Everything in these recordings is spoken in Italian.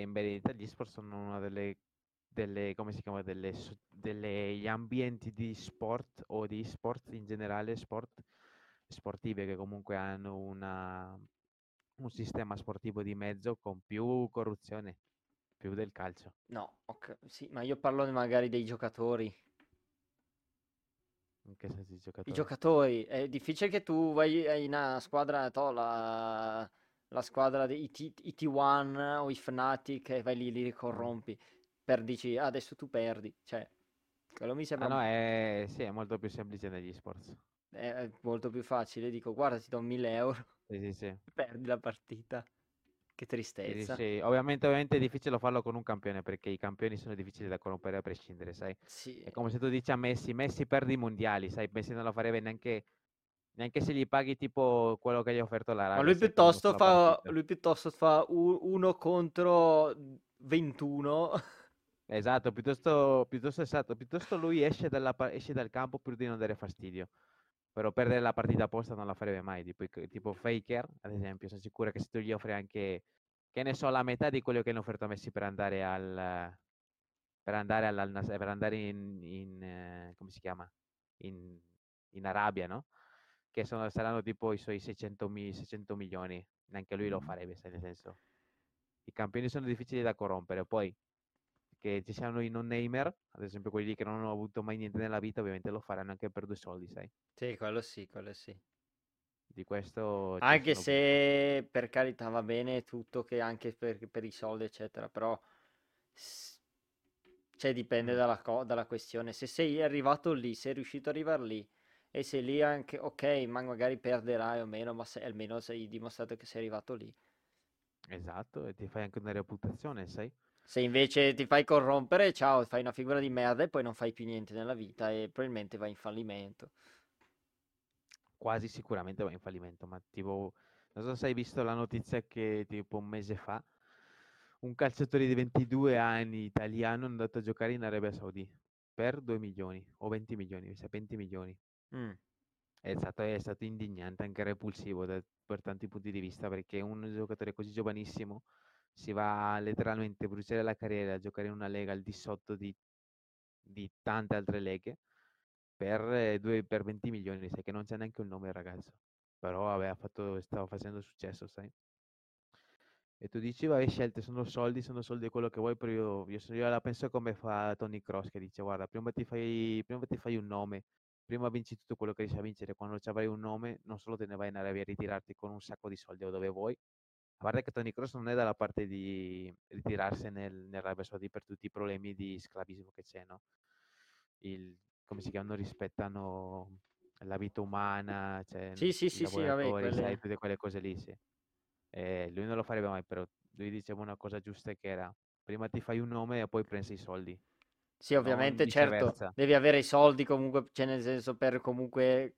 in verità gli sport sono una delle delle come si chiama, delle degli ambienti di sport o di sport in generale, sport sportive che comunque hanno una un sistema sportivo di mezzo con più corruzione, più del calcio. No, oka sì, ma io parlo magari dei giocatori. In che senso i I giocatori? giocatori, è difficile che tu vai hai una squadra, la la squadra dei T i T1 o i Fnatic e vai lì li corrompi. Per dici: "Ah, adesso tu perdi." Cioè, quello mi Ah sembra no, un è sì, è molto più semplice negli sports. È molto più facile. Dico: "Guarda, ti do 1000 €." Sì, sì, sì. Perdi la partita. Che Sì, sì, tristezza. sì. Ovviamente ovviamente è difficile farlo con un campione, perché i campioni sono difficili da corrompere a prescindere, sai. Sì. È come se tu dici a Messi: "Messi perde i mondiali." Sai, Messi non lo farebbe neanche neanche se gli paghi tipo quello che gli ha offerto Ma l'Arabia lui per una piuttosto fa lui piuttosto fa u 1 contro 21. Esatto, piuttosto piuttosto esatto, piuttosto lui esce dalla esce dal campo pur di non dare fastidio. Però perdere la partita apposta non la farebbe mai, tipo tipo Faker, ad esempio, son sicuro che se tu gli offri anche, che ne so, la metà di quello che hanno offerto a Messi per andare al per andare Nass per andare in in come si chiama, in in Arabia, no, che sono saranno tipo i suoi 600 mi 600 milioni, neanche lui lo farebbe, sai, nel senso i campioni sono difficili da corrompere. Poi che ci siano i no-namer, ad esempio quelli lì che non hanno avuto mai niente nella vita, ovviamente lo faranno anche per 2 soldi, sai. Sì, quello sì, quello sì. Di questo Anche se per carità va bene tutto che anche per per i soldi eccetera, però cioè dipende dalla co dalla questione. Se sei arrivato lì, sei riuscito ad arrivar lì e sei lì anche okay, ma magari perderai o meno, ma se almeno sei dimostrato che sei arrivato lì. Esatto, e ti fai anche una reputazione, sai. Se invece ti fai corrompere, ciao, fai una figura di merda e poi non fai più niente nella vita e probabilmente vai in fallimento. Quasi sicuramente vai in fallimento, ma tipo non so se hai visto la notizia che tipo un mese fa un calciatore di 22 anni italiano è andato a giocare in Arabia Saudi per 2.000.000 o 20.000.000, mi sa 20.000.000. Mh. È stato è stato indignante, anche repulsivo da per tanti punti di vista, perché un giocatore così giovanissimo si va letteralmente a bruciare la carriera, a giocare in una lega al di sotto di di tante altre leghe per 2 per 20.000.000, sai che non c'ha neanche un nome il ragazzo. Però vabbè, fatto stava facendo successo, sai. E tu dici: "Vabbè, scelte, sono soldi, sono soldi quello che vuoi", però io io io la penso come fa Tony Cross che dice: "Guarda, prima ti fai prima ti fai un nome, prima vinci tutto quello che riesci a vincere, quando c'avrai un nome non solo te ne vai in Arabia a ritirarti con un sacco di soldi o dove vuoi" a parte che Tony Cross non è dalla parte di ritirarsene nel nell'Arabia Saudi per tutti i problemi di sclavismo che c'è, no, il come si chiama, non rispettano la vita umana, cioè Sì, sì, i sì, sì, vabbè, sai, tutte quelle cose lì, sì. Ehm, lui non lo farebbe mai, però lui diceva una cosa giusta che era: "Prima ti fai un nome e poi pensi ai soldi." Sì, ovviamente, certo, devi avere i soldi comunque, cioè nel senso per comunque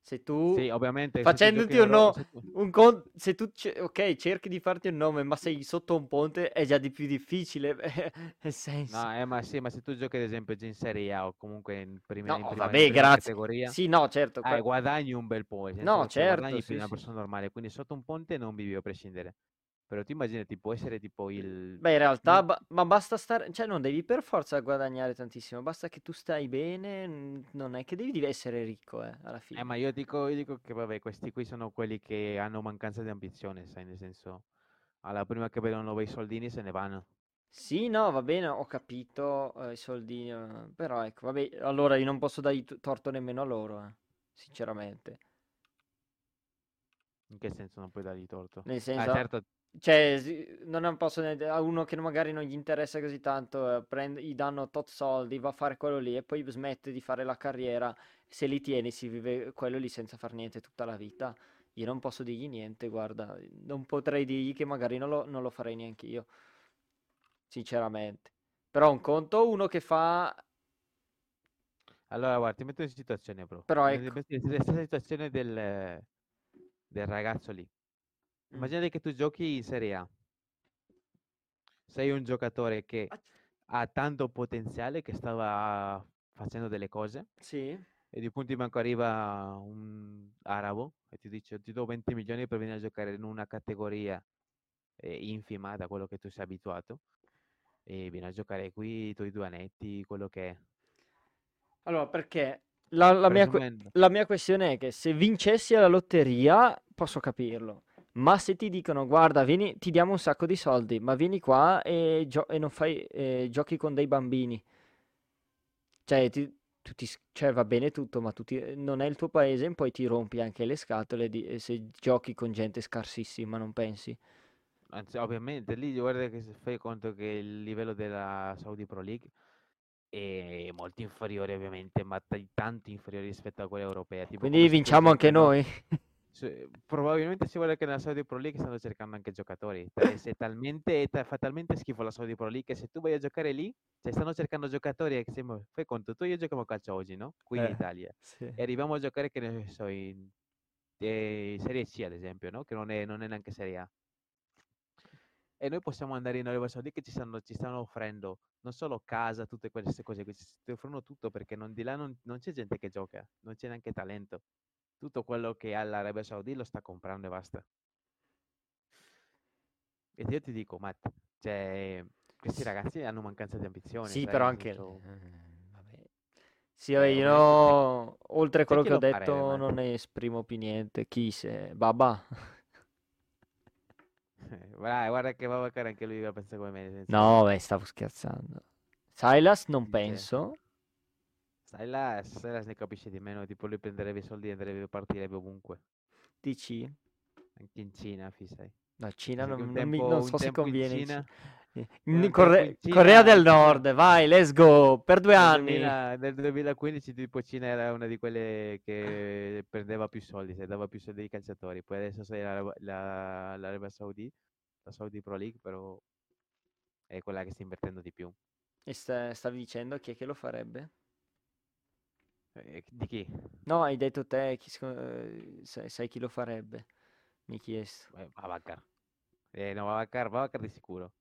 se tu Sì, ovviamente facendoti in un Euro no se tu un con se tu ce okay, cerchi di farti un nome, ma sei sotto un ponte è già di più difficile, nel senso. No, eh, ma sì, ma se tu giochi ad esempio in Serie A o comunque in prima No, in prima in vabbè, prima grazie. categoria, Sì, no, certo, eh, guadagni un bel po', No, cioè certo, guadagni più sì, una sì. persona normale, quindi sotto un ponte non vivi a prescindere. Però tu immaginati, può essere tipo il Beh, in realtà ba ma basta stare cioè non devi per forza guadagnare tantissimo, basta che tu stai bene, n non è che devi essere ricco, eh, alla Eh, fine. ma io dico io dico che vabbè, questi qui sono quelli che hanno mancanza di ambizione, sai, nel senso, alla prima che vedono bei soldini se ne vanno. Sì, no, va bene, ho capito, uhm, i soldini, uhm, però ecco, vabbè, allora io non posso dargli t torto nemmeno a loro, eh, sinceramente. In che senso non puoi dargli torto? Nel Ah, senso certo cioè non posso ne a uno che magari non gli interessa così tanto, prend gli danno tot soldi, va a fare quello lì e poi smette di fare la carriera, se li tieni si vive quello lì senza far niente tutta la vita. Io non posso dirgli niente, guarda, non potrei dirgli che magari non lo non lo farei neanch'io. Sinceramente. Però un conto uno che fa Allora guarda, ti metto in situazione bro, Però ecco nella situazione del del ragazzo lì. Mh. Immaginate che tu giochi in Serie A. Sei un giocatore che ha tanto potenziale, che stava facendo delle cose Sì. e di punto in bianco arriva un arabo e ti dice: "Ti do 20.000.000 per venire a giocare in una categoria" è infima da quello che tu sei abituato e vieni a giocare qui i tuoi due annetti, quello che è. Allora, perché la, la mia, la mia questione è che se vincessi alla lotteria posso capirlo. Ma se ti dicono, guarda, vieni, ti diamo un sacco di soldi, ma vieni qua e, gio- e non fai, eh, giochi con dei bambini. Cioè, ti, ti, cioè, va bene tutto, ma ti, non è il tuo paese e poi ti rompi anche le scatole di, se giochi con gente scarsissima, non pensi? Anzi, ovviamente, lì guarda che fai conto che il livello della Saudi Pro League è molto inferiore ovviamente, ma t- tanto inferiore rispetto a quella europea. Tipo Quindi vinciamo anche noi? probabilmente si vuole che nella Saudi Pro League stanno cercando anche giocatori. Cioè, se talmente, fa talmente schifo la Saudi Pro League che se tu vai a giocare lì, cioè stanno cercando giocatori. E fai conto, tu e io giochiamo a calcio oggi, no? Qui in Eh, Italia. sì. E arriviamo a giocare, che ne so, in eh, Serie C ad esempio, no? Che non è, non è neanche Serie A. E noi possiamo andare in Arabia Saudita che ci stanno, ci stanno offrendo non solo casa, tutte queste cose, ci offrono tutto perché non, di là non, non c'è gente che gioca, non c'è neanche talento tutto quello che ha l'Arabia Saudita lo sta comprando e basta. E io ti dico, Matt, cioè, questi ragazzi hanno mancanza di ambizione. Sì, sai, però anche... senso- eh. Sì, vabbè, io ovviamente oltre a quello che ho detto Matt? non ne esprimo più niente. Chi se... Baba? Guarda, guarda che Babacar anche lui la pensa come me. No, beh, stavo scherzando. Silas non penso. Stai là, Silas ne capisce di meno, tipo lui prenderebbe i soldi e andrebbe, partirebbe ovunque, Dici? anche in Cina, fi, sai. La Cina non, un non mi- tempo, non so se tempo in conviene. in Cina, Ci- eh, in tempo Corre- in Cina, Corea del Cina Nord, vai, let's go, per due Nel, anni. 2000 nel 2015 tipo Cina era una di quelle che prendeva più soldi, se dava più soldi ai calciatori. Poi adesso sei la, la, l'Arabia Saudi, la Saudi Pro League, però è quella che sta invertendo di più. E sta- stavi dicendo chi è che lo farebbe? Eh, di chi? No, hai detto te, chi eh, sai, sai chi lo farebbe? Mi hai chiesto. Eh, Babacar. Eh, no, Babacar, Babacar di sicuro.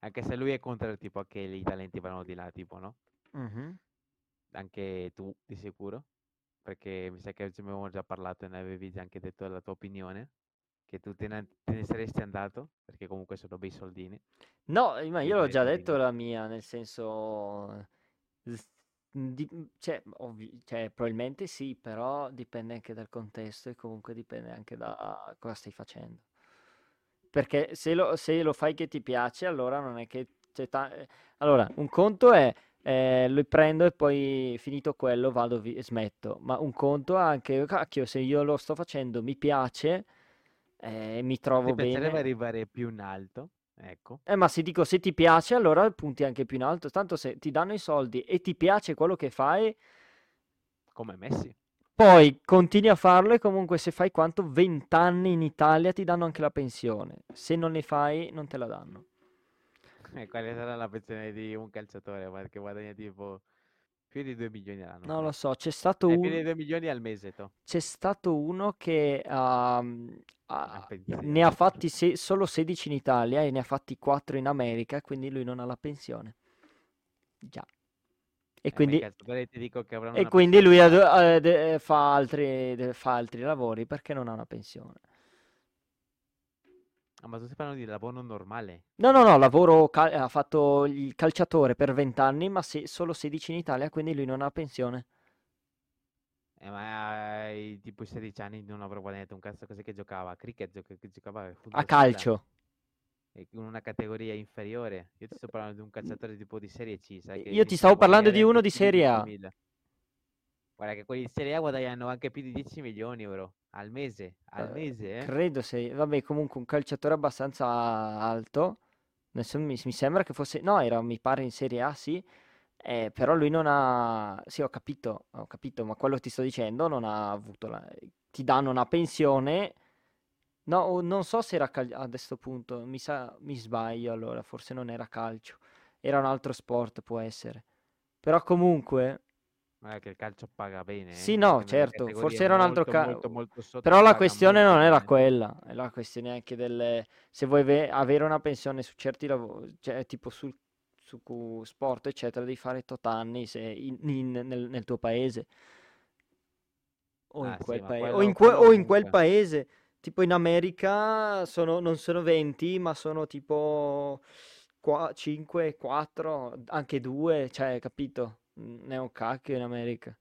Anche se lui è contro il tipo che i talenti vanno di là, tipo, no? Mhm. Anche tu di sicuro, perché mi sa che ci abbiamo già parlato e ne avevi già anche detto la tua opinione, che tu te ne, te ne saresti andato, perché comunque sono bei soldini. No, eh, ma io l'ho Quindi già soldini. detto la mia, nel senso... s- di- cioè, ovvi- cioè, probabilmente sì, però dipende anche dal contesto e comunque dipende anche da cosa stai facendo. Perché se lo, se lo fai che ti piace, allora non è che c'è ta- eh, Allora, un conto è eh, lo prendo e poi finito quello vado vi- e smetto. Ma un conto è anche, cacchio, se io lo sto facendo, mi piace, eh, mi trovo Ti piacerebbe bene. arrivare più in alto, ecco. Eh, ma se dico se ti piace, allora punti anche più in alto. Tanto se ti danno i soldi e ti piace quello che fai, Come Messi. poi continui a farlo e comunque se fai quanto 20 anni in Italia ti danno anche la pensione. Se non ne fai, non te la danno. E quale sarà la pensione di un calciatore che guadagna tipo più di 2 milioni all'anno, Non lo so, c'è stato Eh, più di un, 2 milioni al mese, to. c'è stato uno che La ha- pensione. ne ha fatti se- solo 16 in Italia e ne ha fatti 4 in America, quindi lui non ha la pensione. Già. E Eh, quindi, avranno e quindi lui alta. eh, fa altri, de- fa altri lavori perché non ha una pensione. Ah, ma tu stai parlando di lavoro normale. No, no, no, lavoro, cal- ha fatto il calciatore per 20 anni, ma se- solo 16 in Italia, quindi lui non ha pensione. Eh, ma ai tipo 16 anni non avrò guadagnato un cazzo così che giocava a cricket, gioca- che giocava a A calcio. in una categoria inferiore. Io ti sto parlando di un calciatore tipo di Serie C, sai Io ti stavo parlando di uno di Serie A. 10.000. Guarda che quelli di Serie A guadagnano anche più di 10 milioni euro al mese, al Eh, mese, eh. credo se, vabbè, comunque un calciatore abbastanza alto. Adesso mi, mi sembra che fosse, no, era, mi pare in Serie A, sì. Eh, però lui non ha, sì, ho capito, ho capito, ma quello ti sto dicendo non ha avuto la, ti danno una pensione. No, non so se era cal- a questo punto, mi sa, mi sbaglio allora, forse non era calcio, era un altro sport, può essere. Però comunque, Guarda che il calcio paga bene, sì, eh, no, anche nelle certo, forse era un altro molto, ca- molto, molto sotto Però la questione non era bene. quella, è la questione anche del se vuoi ve- avere una pensione su certi lavori, cioè tipo sul, Suku Sport, eccetera, devi fare tot anni se in, in, nel, nel, tuo paese. O, ah, in, quel sì, paese. O, in, que- o in quel paese. Tipo in America sono, non sono 20, ma sono tipo qua, 5, 4, anche 2, cioè, capito? Ne ho cacchio in America.